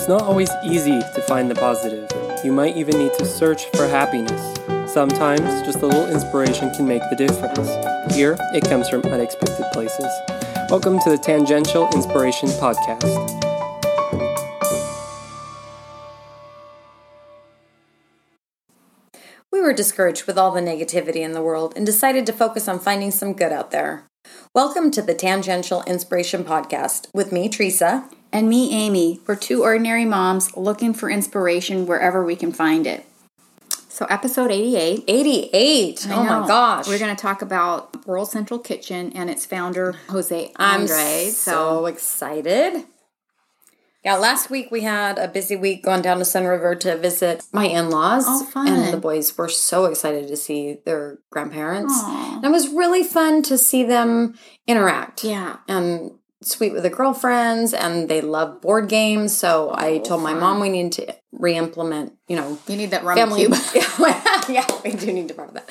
It's not always easy to find the positive. You might even need to search for happiness. Sometimes just a little inspiration can make the difference. Here, it comes from unexpected places. Welcome to the Tangential Inspiration Podcast. We were discouraged with all the negativity in the world and decided to focus on finding some good out there. Welcome to the Tangential Inspiration Podcast with me, Teresa. And me, Amy. We're two ordinary moms looking for inspiration wherever we can find it. So, episode 88. 88. I Oh my gosh. We're going to talk about World Central Kitchen and its founder, Jose I'm Andres. so excited. Yeah, last week we had a busy week going down to Sunriver to visit my in laws. Oh, fun. And the boys were so excited to see their grandparents. Aw. And it was really fun to see them interact. Yeah. And sweet with the girlfriends, and they love board games. So oh, I told my mom we need to re implement, you know, You need that rum family. cube. yeah, we do need to borrow that.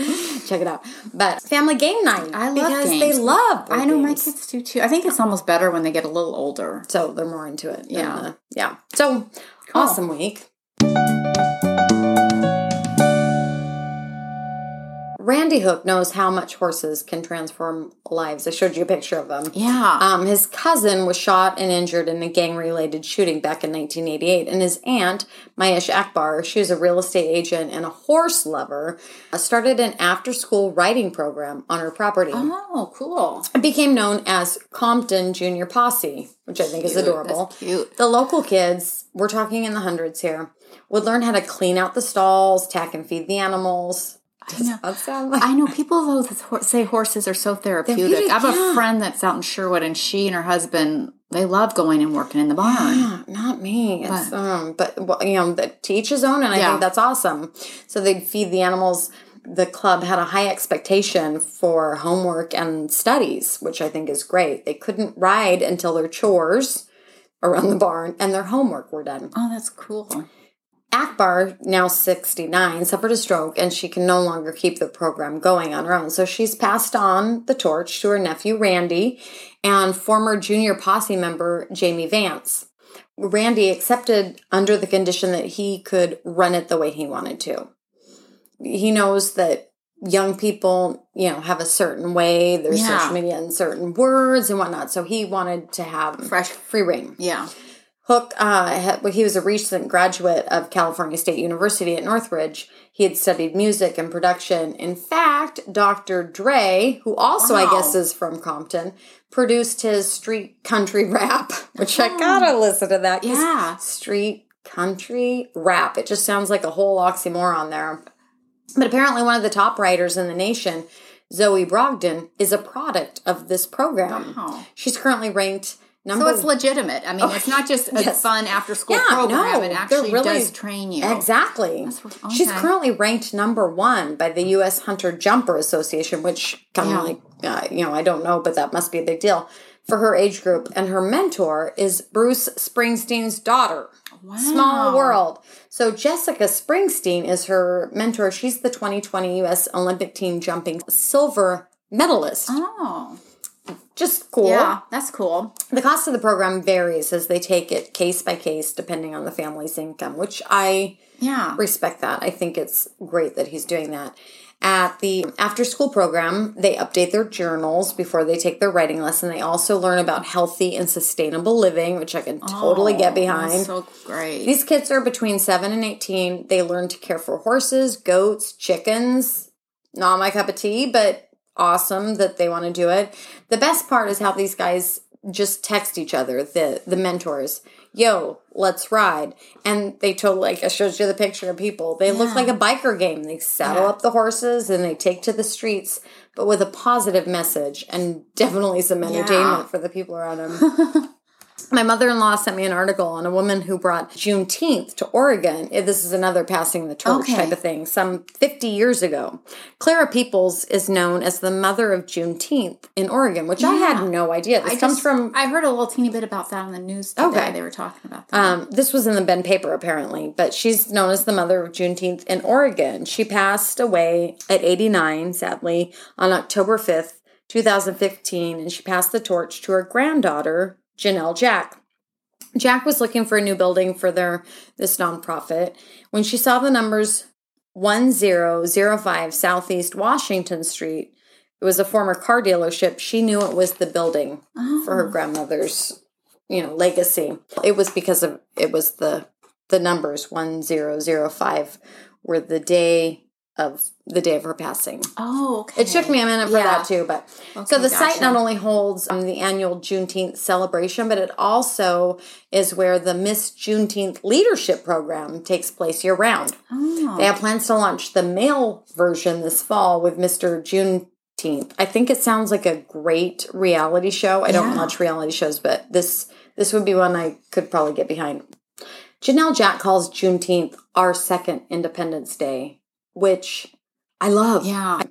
Check it out. But family game night. I love because games. they love. board I know my kids do too. I think it's almost better when they get a little older. so they're more into it. Yeah. the- yeah. So awesome week. Randy Hook knows how much horses can transform lives. I showed you a picture of them. Yeah. Um, his cousin was shot and injured in a gang related shooting back in 1988. And his aunt, Mayisha Akbar, she was a real estate agent and a horse lover, uh, started an after school riding program on her property. oh, cool. It became known as Compton Junior Posse, which I think is adorable. That's cute. The local kids, we're talking in the hundreds here, would learn how to clean out the stalls, tack and feed the animals. Does know. like I know people though that say horses are so therapeutic. Therapeutic, I have yeah. a friend that's out in Sherwood, and she and her husband they love going and working in the barn. Yeah, not me. It's um, but well, you know, the, to each his own, and I Yeah. think that's awesome. So they'd feed the animals. The club had a high expectation for homework and studies, which I think is great. They couldn't ride until their chores around the barn and their homework were done. Oh, that's cool. Akbar, now 69, suffered a stroke and she can no longer keep the program going on her own. So she's passed on the torch to her nephew, Randy, and former junior posse member, Jamie Vance. Randy accepted under the condition that he could run it the way he wanted to. He knows that young people, you know, have a certain way, there's Yeah. social media and certain words and whatnot. So he wanted to have Fresh. free reign. Yeah. Hook, uh, he was a recent graduate of California State University at Northridge. He had studied music and production. In fact, Dr. Dre, who also I guess is from Compton, produced his street country rap, which I gotta listen to that. Yeah. Street country rap. It just sounds like a whole oxymoron there. But apparently, one of the top writers in the nation, Zoie Brogdon, is a product of this program. Wow. She's currently ranked number So it's legitimate. I mean, it's not just a yes. fun after school Yeah, program. no, it actually really- does train you. Exactly. That's- She's currently ranked number one by the U.S. Hunter Jumper Association, which kind of Yeah. like, uh, you know, I don't know, but that must be a big deal for her age group. And her mentor is Bruce Springsteen's daughter. Wow. Small world. So Jessica Springsteen is her mentor. She's the 2020 U.S. Olympic team jumping silver medalist. Oh. Just cool. Yeah, that's cool. The cost of the program varies as they take it case by case depending on the family's income, which I Yeah. respect that. I think it's great that he's doing that. At the after school program, they update their journals before they take their writing lesson. They also learn about healthy and sustainable living, which I can totally get Oh, behind. That's so great. These kids are between 7 and 18. They learn to care for horses, goats, chickens. Not my cup of tea, but awesome that they want to do it. The best part is how these guys just text each other, the the mentors. Yo, let's ride. And they told like I showed you the picture of people. They look like a biker game. They saddle Yeah. up the horses and they take to the streets, but with a positive message and definitely some entertainment for the people around them. My mother in law sent me an article on a woman who brought Juneteenth to Oregon. This is another passing the torch Okay. type of thing, some 50 years ago. Clara Peoples is known as the mother of Juneteenth in Oregon, which I had no idea. This I comes just- from. I heard a little teeny bit about that on the news today. Okay. They were talking about that. Um, this was in the Bend paper, apparently, but she's known as the mother of Juneteenth in Oregon. She passed away at 89, sadly, on October 5th, 2015, and she passed the torch to her granddaughter, Janelle Jack. Jack was looking for a new building for their this nonprofit when she saw the numbers 1005 Southeast Washington Street. It was a former car dealership. She knew it was the building for her oh. grandmother's, you know, legacy. It was because of it was the the numbers 1005 were the day of the day of her passing. Oh, okay. It took me a minute for Yeah. that too, but so Okay, the site not only holds um, the annual Juneteenth celebration, but it also is where the Miss Juneteenth Leadership Program takes place year round. Oh. They have plans to launch the male version this fall with Mr. Juneteenth. I think it sounds like a great reality show. I don't Yeah. watch reality shows, but this this would be one I could probably get behind. Janelle Jack calls Juneteenth our second Independence Day, which I love. Yeah.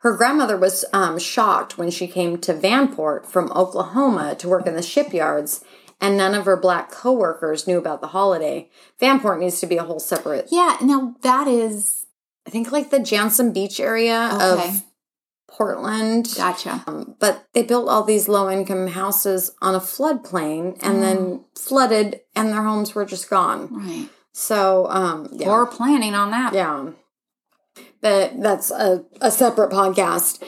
Her grandmother was um, shocked when she came to Vanport from Oklahoma to work in the shipyards, and none of her black coworkers knew about the holiday. Vanport needs to be a whole separate. Yeah. Now that is I think like the Jantzen Beach area Okay. of Portland. gotcha. Um, but they built all these low income houses on a floodplain and then flooded, and their homes were just gone. Right. So, um, yeah. Or planning on that. Yeah. But that's a, a separate podcast.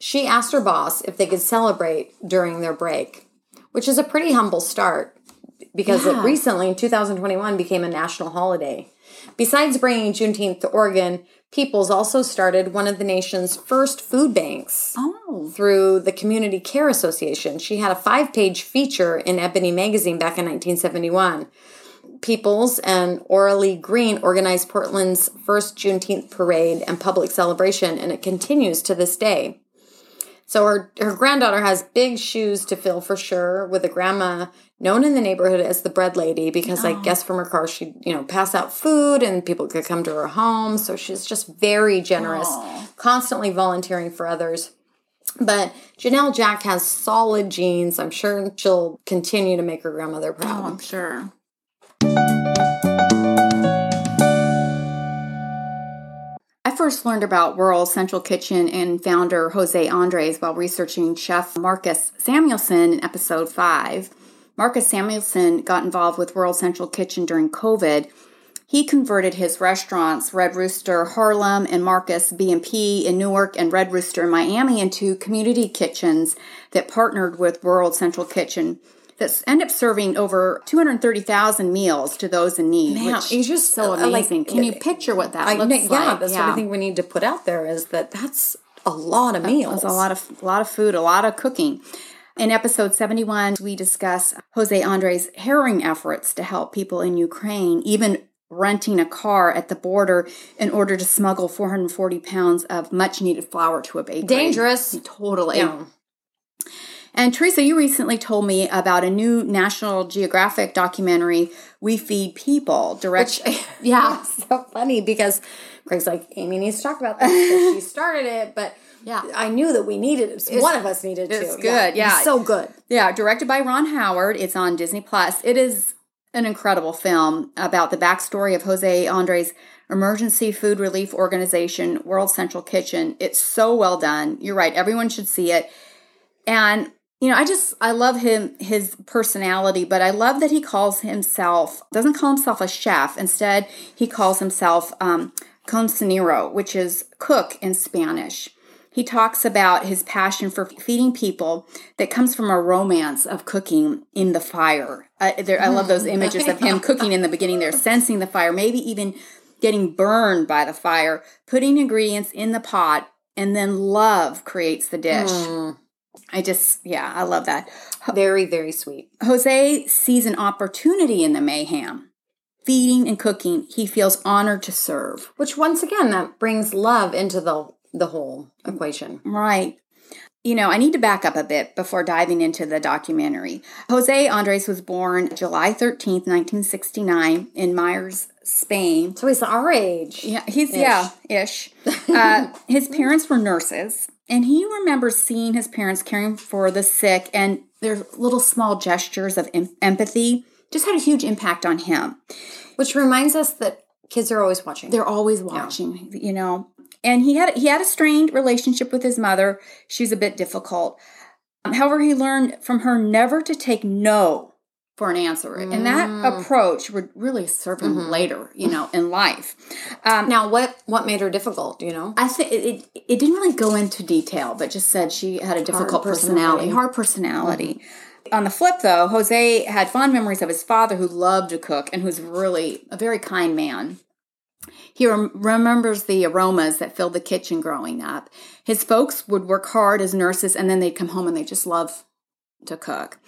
She asked her boss if they could celebrate during their break, which is a pretty humble start because Yeah. it recently, in 2021, became a national holiday. Besides bringing Juneteenth to Oregon, Peoples also started one of the nation's first food banks Oh. through the Community Care Association. She had a five page feature in Ebony magazine back in 1971. Peoples and Oralee Green organized Portland's first Juneteenth parade and public celebration, and it continues to this day. So her, her granddaughter has big shoes to fill for sure, with a grandma known in the neighborhood as the bread lady because I guess from her car she'd, you know, pass out food and people could come to her home. So she's just very generous, constantly volunteering for others. But Janelle Jack has solid genes. I'm sure she'll continue to make her grandmother Oh, proud. I'm sure. I first learned about World Central Kitchen and founder Jose Andres while researching chef Marcus Samuelsson in episode 5. Marcus Samuelsson got involved with World Central Kitchen during COVID. He converted his restaurants, Red Rooster Harlem and Marcus B&P in Newark and Red Rooster in Miami into community kitchens that partnered with World Central Kitchen that end up serving over 230,000 meals to those in need. Man, which you just so uh, like- amazing. Can you picture what that I, looks yeah, like? that's what I think we need to put out there is that that's a lot of meals. It's a lot of a lot of food, a lot of cooking. In episode 71, we discuss Jose Andres' harrowing efforts to help people in Ukraine, even renting a car at the border in order to smuggle 440 pounds of much needed flour to a bakery. dangerous. Totally. Yeah. And Teresa, you recently told me about a new National Geographic documentary, We Feed People, direct. yeah, so funny because Craig's like, Amy needs to talk about this because she started it, but Yeah. I knew that we needed it. One of us needed to. it's good, yeah. It's so good. Yeah, directed by Ron Howard. It's on Disney Plus. It is an incredible film about the backstory of Jose Andres' emergency food relief organization, World Central Kitchen. It's so well done. You're right. Everyone should see it. And you know, I just I love him his personality, but I love that he calls himself doesn't call himself a chef. Instead, he calls himself um, cocinero, which is cook in Spanish. He talks about his passion for feeding people that comes from a romance of cooking in the fire. Uh, there, I love those images of him cooking in the beginning there, sensing the fire, maybe even getting burned by the fire, putting ingredients in the pot, and then love creates the dish. I just, yeah, I love that. Very, very sweet. Jose sees an opportunity in the mayhem. Feeding and cooking, he feels honored to serve. Which once again, that brings love into the the whole equation. Right. You know, I need to back up a bit before diving into the documentary. Jose Andres was born July 13th, 1969, in Mieres, Spain. So he's our age. Yeah, he's, yeah, ish. Uh, his parents were nurses, and he remembers seeing his parents caring for the sick, and their little small gestures of em- empathy just had a huge impact on him. Which reminds us that kids are always watching. They're always watching, you know. And he had he had a strained relationship with his mother. She's a bit difficult. However, he learned from her never to take no for an answer. And that Mm. approach would really serve him Mm-hmm. later, you know, in life. Um, Now, what what made her difficult? You know? I think it, it, it didn't really go into detail, but just said she had a difficult personality, personality. hard personality. On the flip, though, Jose had fond memories of his father who loved to cook and who's really a very kind man. He rem- remembers the aromas that filled the kitchen growing up. His folks would work hard as nurses and then they'd come home and they just love to cook.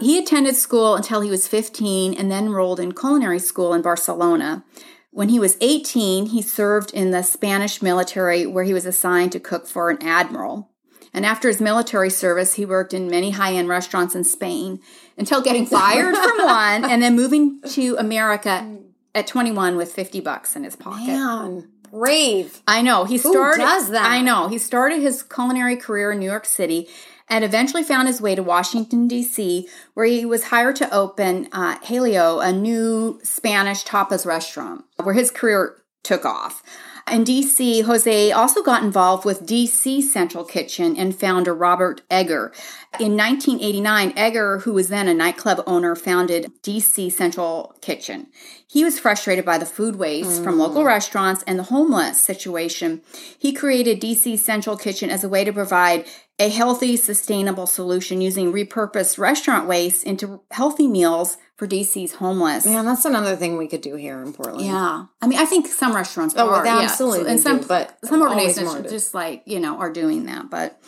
He attended school until he was 15 and then enrolled in culinary school in Barcelona. When he was 18, he served in the Spanish military where he was assigned to cook for an admiral. And after his military service, he worked in many high end restaurants in Spain until getting fired from one and then moving to America at 21 with 50 bucks in his pocket. Man, brave. I know. He started does that? I know. He started his culinary career in New York City and eventually found his way to Washington D.C., where he was hired to open uh, Jaleo, a new Spanish tapas restaurant, where his career took off. In DC, Jose also got involved with DC Central Kitchen and founder Robert Egger. In 1989, Egger, who was then a nightclub owner, founded DC Central Kitchen. He was frustrated by the food waste from local restaurants and the homeless situation. He created DC Central Kitchen as a way to provide a healthy, sustainable solution using repurposed restaurant waste into healthy meals for DC's homeless. Man, that's another thing we could do here in Portland. Yeah, I mean, I think some restaurants Oh, are yeah. absolutely and some, do, but some organizations just like you know are doing that. But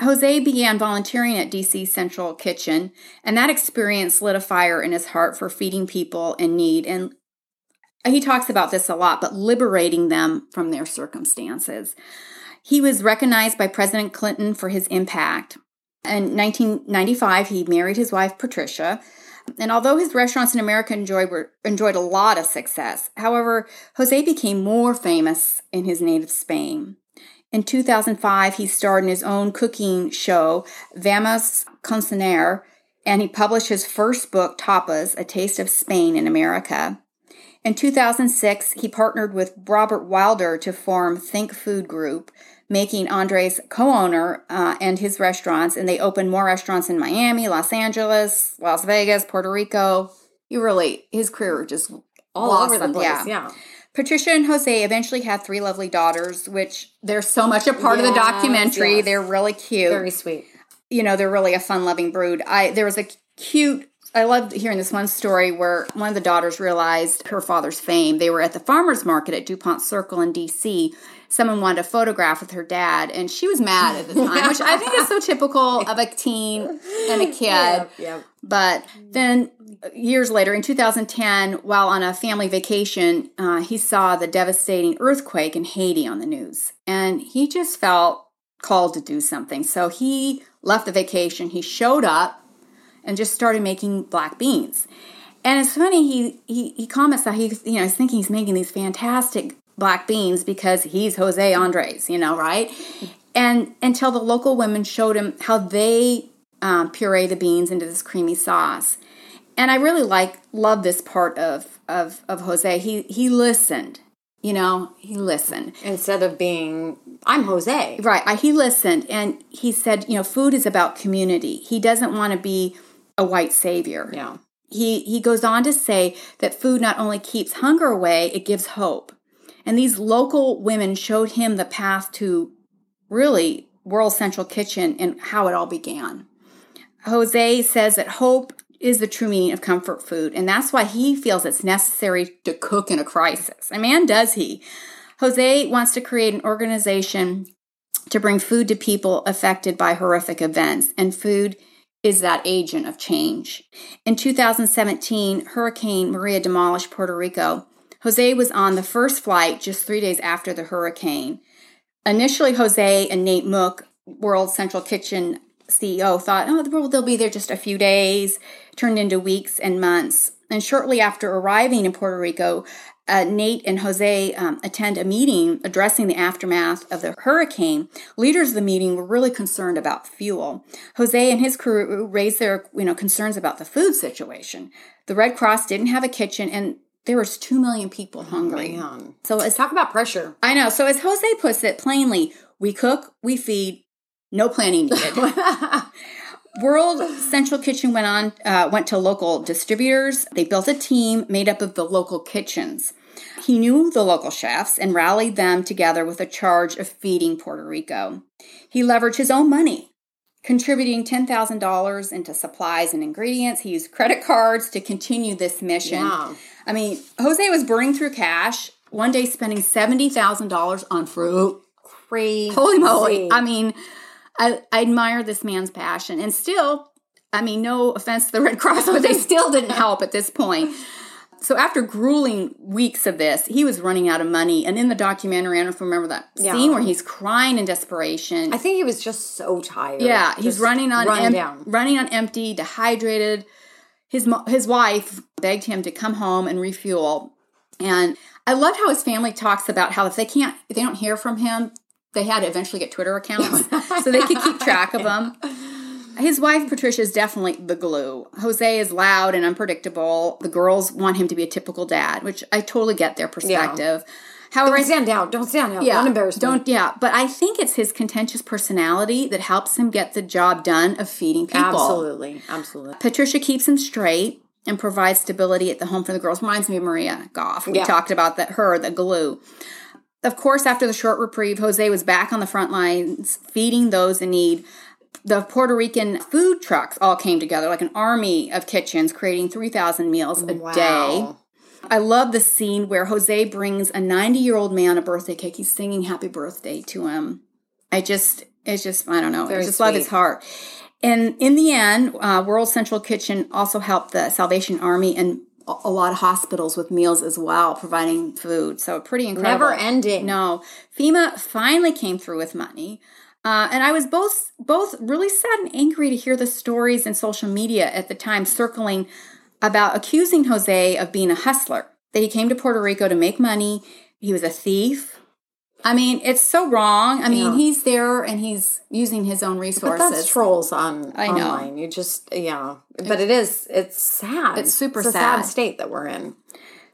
Jose began volunteering at DC Central Kitchen, and that experience lit a fire in his heart for feeding people in need. And he talks about this a lot, but liberating them from their circumstances. He was recognized by President Clinton for his impact. In 1995, he married his wife Patricia. And although his restaurants in America enjoyed, were, enjoyed a lot of success, however, Jose became more famous in his native Spain. In 2005, he starred in his own cooking show, Vamos Cocinar, and he published his first book, Tapas, A Taste of Spain in America. In 2006, he partnered with Robert Wilder to form Think Food Group, making Andres co-owner uh, and his restaurants, and they opened more restaurants in Miami, Los Angeles, Las Vegas, Puerto Rico. He really, his career just All over the place. Yeah. Patricia and Jose eventually had three lovely daughters, which they're so much a part of the documentary. yes. They're really cute. Very sweet. you know, they're really a fun-loving brood. I there was a cute. I loved hearing this one story where one of the daughters realized her father's fame. They were at the farmers market at DuPont Circle in D.C. Someone wanted a photograph with her dad, and she was mad at the time, which I think is so typical of a teen and a kid. Yep, yep. But then years later, in 2010, while on a family vacation, uh, he saw the devastating earthquake in Haiti on the news. And he just felt called to do something. So he left the vacation, he showed up and just started making black beans. And it's funny, he, he, he comments that he, you know, he's thinking he's making these fantastic black beans because he's Jose Andres, you know, right? And until the local women showed him how they um, puree the beans into this creamy sauce. And I really like love this part of of of Jose. He he listened. You know, he listened. Instead of being, I'm Jose. Right. I, he listened and he said, you know, food is about community. He doesn't want to be a white savior. Yeah. He he goes on to say that food not only keeps hunger away, it gives hope. And these local women showed him the path to really World Central Kitchen and how it all began. Jose says that hope is the true meaning of comfort food, and that's why he feels it's necessary to cook in a crisis. And man, does he. Jose wants to create an organization to bring food to people affected by horrific events, and food is that agent of change. In 2017, Hurricane Maria demolished Puerto Rico. Jose was on the first flight just three days after the hurricane. Initially, Jose and Nate Mook, World Central Kitchen CEO, thought, oh, they'll be there just a few days, turned into weeks and months. And shortly after arriving in Puerto Rico, uh, Nate and Jose um, attend a meeting addressing the aftermath of the hurricane. Leaders of the meeting were really concerned about fuel. Jose and his crew raised their you know concerns about the food situation. The Red Cross didn't have a kitchen, and there was two million people hungry. Man. So as Talk about pressure. I know. So as Jose puts it plainly, we cook, we feed, no planning needed. World Central Kitchen went on uh, went to local distributors. They built a team made up of the local kitchens. He knew the local chefs and rallied them together with a charge of feeding Puerto Rico. He leveraged his own money, contributing $10,000 into supplies and ingredients. He used credit cards to continue this mission. Yeah. I mean, Jose was burning through cash, one day spending $70,000 on fruit. Crazy. Holy moly. I mean, I, I admire this man's passion. And still, I mean, no offense to the Red Cross, but they still didn't help at this point. So after grueling weeks of this, he was running out of money. And in the documentary, I don't know if you remember that Yeah. scene where he's crying in desperation. I think he was just so tired. yeah, he's running on run em- running on empty, dehydrated. His his wife begged him to come home and refuel. And I loved how his family talks about how if they can't, if they don't hear from him, they had to eventually get Twitter accounts so they could keep track of him. His wife Patricia is definitely the glue. Jose is loud and unpredictable. The girls want him to be a typical dad, which I totally get their perspective. However, I Don't stand out. Don't stand out. yeah, Don't embarrass me. Don't yeah, but I think it's his contentious personality that helps him get the job done of feeding people. Absolutely. Absolutely. Patricia keeps him straight and provides stability at the home for the girls. Reminds me of Maria Goff. We Yeah. talked about that her, the glue. Of course, after the short reprieve, Jose was back on the front lines, feeding those in need. The Puerto Rican food trucks all came together like an army of kitchens, creating 3,000 meals a day. I love the scene where Jose brings a 90 year old man a birthday cake. He's singing happy birthday to him. I just, it's just, I don't know. Very I just love his heart. And in the end, uh, World Central Kitchen also helped the Salvation Army and a a lot of hospitals with meals as well, providing food. So pretty incredible. Never ending. No, FEMA finally came through with money. Uh, and I was both both really sad and angry to hear the stories in social media at the time circling about accusing Jose of being a hustler. That he came to Puerto Rico to make money. He was a thief. I mean, it's so wrong. I mean, Yeah. he's there and he's using his own resources. But that's trolls on I know. online. You just yeah. But it is it's sad. It's super a sad. state that we're in.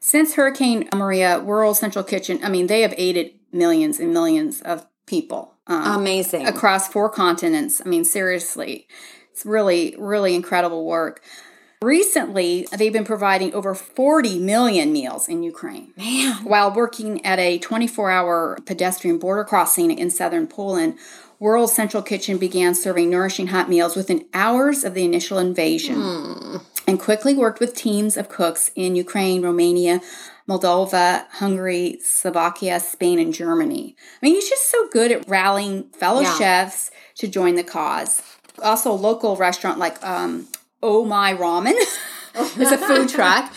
Since Hurricane Maria, World Central Kitchen, I mean, they have aided millions and millions of people um, Amazing. across four continents. I mean, seriously, it's really, really incredible work. Recently, they've been providing over 40 million meals in Ukraine. Man. While working at a 24 hour pedestrian border crossing in southern Poland, World Central Kitchen began serving nourishing hot meals within hours of the initial invasion and quickly worked with teams of cooks in Ukraine, Romania, Moldova, Hungary, Slovakia, Spain, and Germany. I mean, he's just so good at rallying fellow Yeah. chefs to join the cause. Also, a local restaurant like um, Oh My Ramen is a food truck.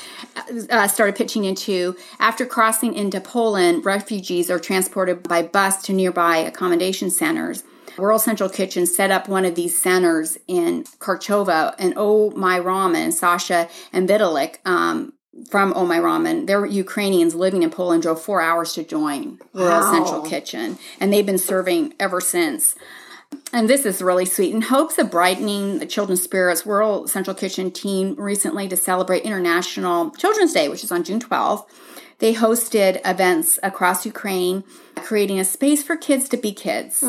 Uh, started pitching into after crossing into Poland, refugees are transported by bus to nearby accommodation centers. World Central Kitchen set up one of these centers in Korczowa, and Oh My Ramen, Sasha and Vitalik um, from Oh My Ramen, they're Ukrainians living in Poland, drove four hours to join World Wow. Central Kitchen, and they've been serving ever since. And this is really sweet. In hopes of brightening the children's spirits, World Central Kitchen team recently to celebrate International Children's Day, which is on June 12th. They hosted events across Ukraine, creating a space for kids to be kids,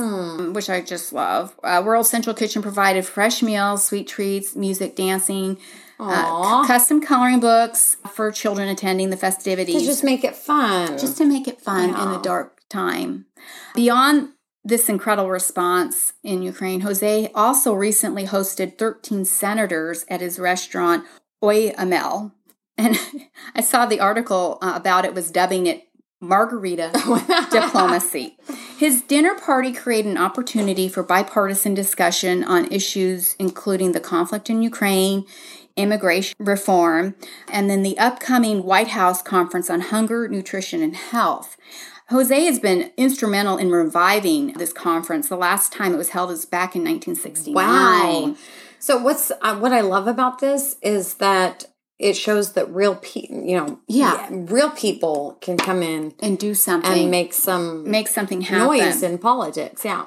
which I just love. Uh, World Central Kitchen provided fresh meals, sweet treats, music, dancing, uh, c- custom coloring books for children attending the festivities To just make it fun. just to make it fun in the Yeah. dark time. Beyond this incredible response in Ukraine, Jose also recently hosted 13 senators at his restaurant, Oyamel. And I saw the article uh, about it was dubbing it margarita diplomacy. His dinner party created an opportunity for bipartisan discussion on issues including the conflict in Ukraine, immigration reform, and then the upcoming White House conference on hunger, nutrition, and health. Jose has been instrumental in reviving this conference. The last time it was held was back in 1969. Wow. So what's uh, what I love about this is that it shows that real people, you know, Yeah. real people can come in And do something. and make some make something happen. noise in politics. Yeah.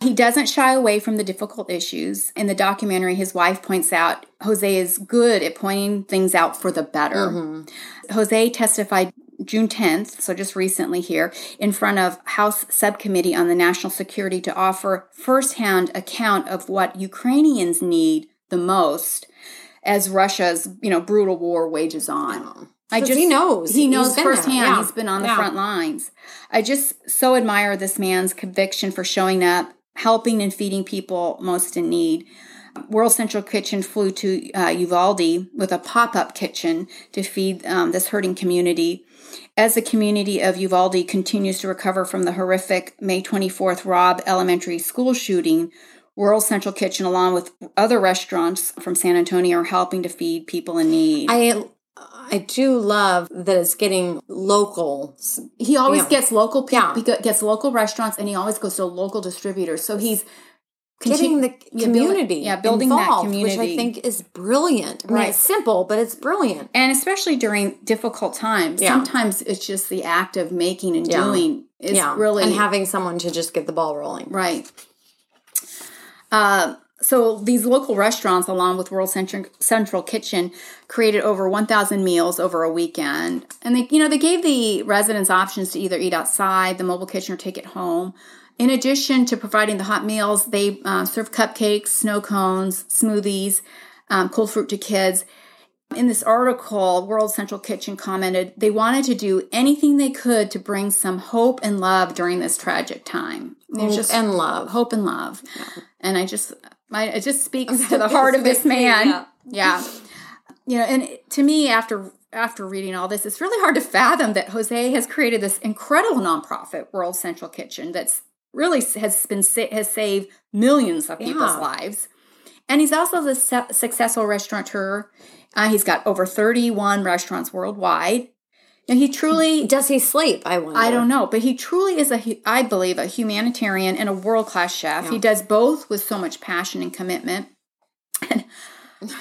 He doesn't shy away from the difficult issues. In the documentary, his wife points out Jose is good at pointing things out for the better. Mm-hmm. Jose testified June 10th, so just recently here, in front of House Subcommittee on the National Security to offer firsthand account of what Ukrainians need the most as Russia's, you know, brutal war wages on. I 'Cause he knows. He He's knows been firsthand. yeah. He's been on the Yeah. front lines. I just so admire this man's conviction for showing up, helping and feeding people most in need. World Central Kitchen flew to uh, Uvalde with a pop up kitchen to feed um, this hurting community. As the community of Uvalde continues to recover from the horrific May 24th Robb Elementary School shooting, World Central Kitchen, along with other restaurants from San Antonio, are helping to feed people in need. I I do love that it's getting local. he always Yeah. gets local people, Yeah. he gets local restaurants, and he always goes to local distributors. So he's Getting the Yeah, building- community, yeah, building that involved, which. I think is brilliant. I mean, Right. it's simple, but it's brilliant. and especially during difficult times. Yeah. Sometimes it's just the act of making and Yeah. doing is really and having someone to just get the ball rolling. Right. Uh, so these local restaurants, along with World Central, Central Kitchen, created over 1,000 meals over a weekend, and they, you know, they gave the residents options to either eat outside, the mobile kitchen, or take it home. In addition to providing the hot meals, they uh, serve cupcakes, snow cones, smoothies, um, cold fruit to kids. In this article, World Central Kitchen commented they wanted to do anything they could to bring some hope and love during this tragic time. Hope and love. hope and love. And I just, I, it just speaks to the heart of this man. Yeah. Yeah. You know, and to me, after after reading all this, it's really hard to fathom that Jose has created this incredible nonprofit, World Central Kitchen, that's really has been has saved millions of people's Yeah. lives. And he's also the su- successful restaurateur. Uh, he's got over 31 restaurants worldwide. And he truly Does he sleep? I wonder. I don't know, but he truly is a, I believe, a humanitarian and a world class chef. He does both with so much passion and commitment. And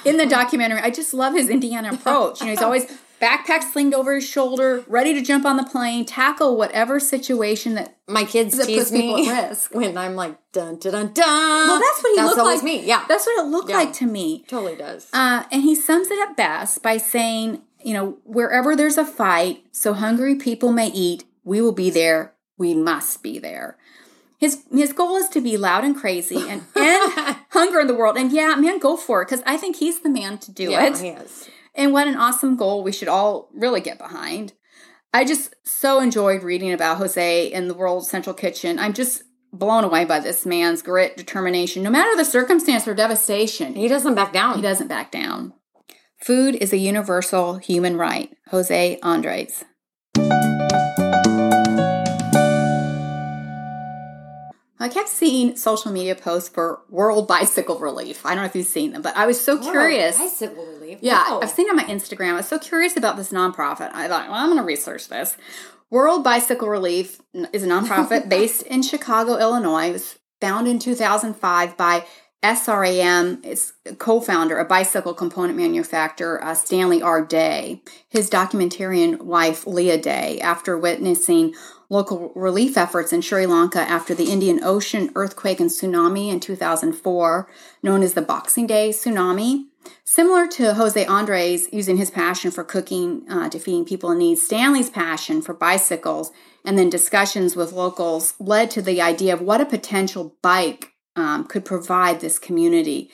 in the documentary, I just love his Indiana approach. You know, he's always backpack slinged over his shoulder, ready to jump on the plane, tackle whatever situation that. My kids That tease puts people me at risk. when I'm like dun dun dun dun. Well, that's what he that's looked always like. me. Yeah, that's what it looked Yeah. like to me. totally does. Uh, and he sums it up best by saying, you know, wherever there's a fight, so hungry people may eat, we will be there. We must be there. His his goal is to be loud and crazy and end hunger in the world. And yeah, man, go for it because I think he's the man to do yeah, it. he is. And what an awesome goal we should all really get behind. I just so enjoyed reading about Jose in the World Central Kitchen. I'm just blown away by this man's grit, determination, no matter the circumstance or devastation. He doesn't back down. He doesn't back down. Food is a universal human right. Jose Andres. I kept seeing social media posts for World Bicycle Relief. I don't know if you've seen them, but I was so curious. Bicycle relief. Yeah, Wow. I've seen it on my Instagram. I was so curious about this nonprofit. I thought, well, I'm going to research this. World Bicycle Relief is a nonprofit based in Chicago, Illinois. It was founded in 2005 by SRAM, its co-founder, a bicycle component manufacturer, uh, Stanley R. Day. His documentarian wife, Leah Day, after witnessing local relief efforts in Sri Lanka after the Indian Ocean earthquake and tsunami in 2004, known as the Boxing Day tsunami. Similar to Jose Andres using his passion for cooking uh, to feeding people in need, Stanley's passion for bicycles and then discussions with locals led to the idea of what a potential bike um, could provide this community.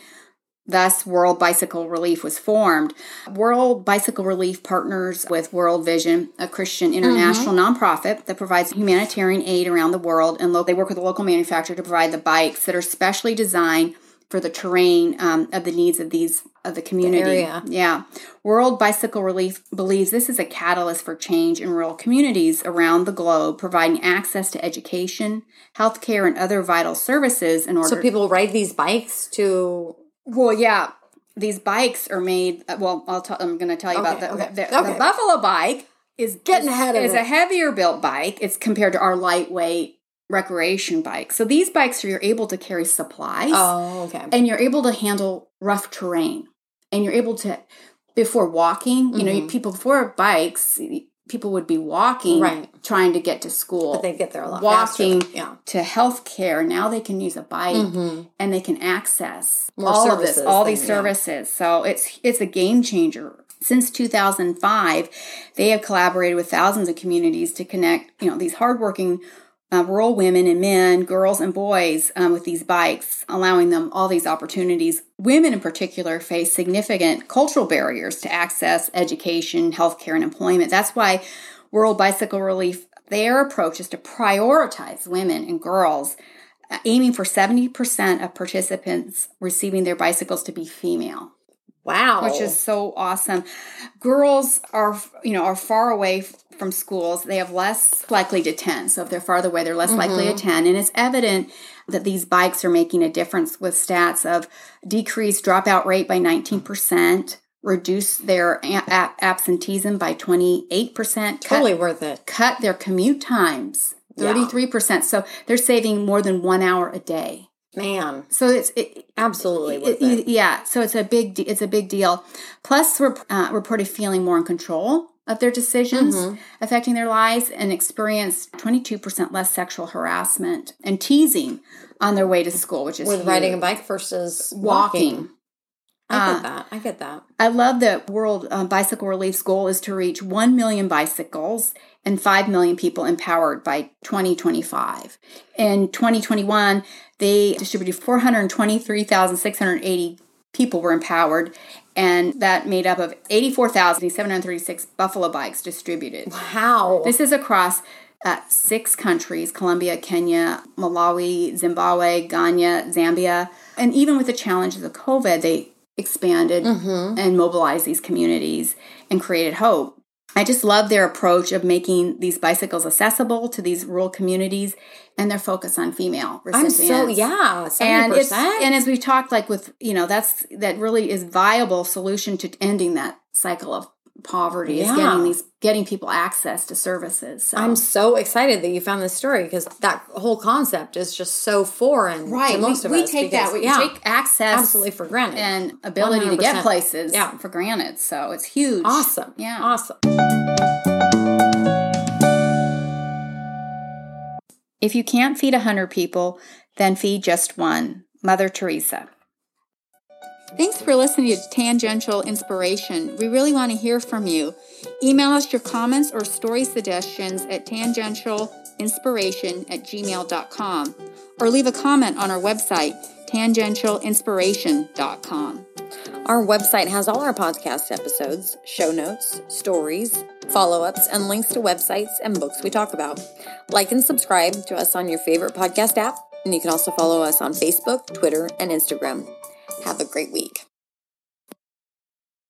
Thus, World Bicycle Relief was formed. World Bicycle Relief partners with World Vision, a Christian international nonprofit that provides humanitarian aid around the world, and lo- they work with a local manufacturer to provide the bikes that are specially designed for the terrain um, of the needs of these of the community. area. Yeah. World Bicycle Relief believes this is a catalyst for change in rural communities around the globe, providing access to education, healthcare, and other vital services in order So people ride these bikes to. well, yeah, these bikes are made. Well, I'll tell. I'm going to tell you about Okay, the, okay, the, okay. the Buffalo bike is Getting is, ahead of is it. a heavier built bike. It's compared to our lightweight recreation bikes. So these bikes are you're able to carry supplies Oh, okay. and you're able to handle rough terrain, and you're able to before walking. You know, Mhm. people before bikes. People would be walking, Right. trying to get to school, But they get there a lot walking faster. Yeah. to healthcare. Now they can use a bike Mhm. and they can access More all of this, all these yeah. services. So it's it's a game changer. Since 2005, they have collaborated with thousands of communities to connect, you know, these hardworking uh, rural women and men, girls and boys um, with these bikes, allowing them all these opportunities. Women in particular face significant cultural barriers to access education, healthcare, and employment. That's why World Bicycle Relief, their approach is to prioritize women and girls, uh, aiming for 70% of participants receiving their bicycles to be female. Wow. Which is so awesome. Girls are, you know, are far away from schools. They have less likely to attend. So if they're farther away, they're less mm-hmm. likely to attend. And it's evident that these bikes are making a difference with stats of decreased dropout rate by 19%, reduce their a- absenteeism by 28%. Totally cut, worth it. Cut their commute times 33%. Yeah. So they're saving more than one hour a day. Man, so it's it, absolutely it, it. Yeah, so it's a big it's a big deal. Plus, we're uh, reported feeling more in control of their decisions mm-hmm. affecting their lives and experienced 22% less sexual harassment and teasing on their way to school, which is with huge. riding a bike versus walking. walking. I get uh, that. I get that. I love that World uh, Bicycle Relief's goal is to reach 1 million bicycles and 5 million people empowered by 2025. In 2021, they distributed 423,680 people were empowered, and that made up of 84,736 Buffalo bikes distributed. Wow. This is across uh, six countries Colombia, Kenya, Malawi, Zimbabwe, Ghana, Zambia. And even with the challenges of COVID, they expanded mm-hmm. and mobilized these communities and created hope. I just love their approach of making these bicycles accessible to these rural communities and their focus on female recipients. I'm so yeah, 70%. and it's and as we've talked, like with you know that's that really is viable solution to ending that cycle of poverty yeah. is getting these getting people access to services. So. I'm so excited that you found this story because that whole concept is just so foreign right. to most we, of we us. take because, that we yeah, take access absolutely for granted and ability 100%. to get places yeah. for granted. So it's huge. Awesome. Yeah. Awesome. If you can't feed a hundred people, then feed just one. Mother Teresa. Thanks for listening to Tangential Inspiration. We really want to hear from you. Email us your comments or story suggestions at tangentialinspiration at gmail.com or leave a comment on our website, tangentialinspiration.com. Our website has all our podcast episodes, show notes, stories, follow ups, and links to websites and books we talk about. Like and subscribe to us on your favorite podcast app, and you can also follow us on Facebook, Twitter, and Instagram. Have a great week.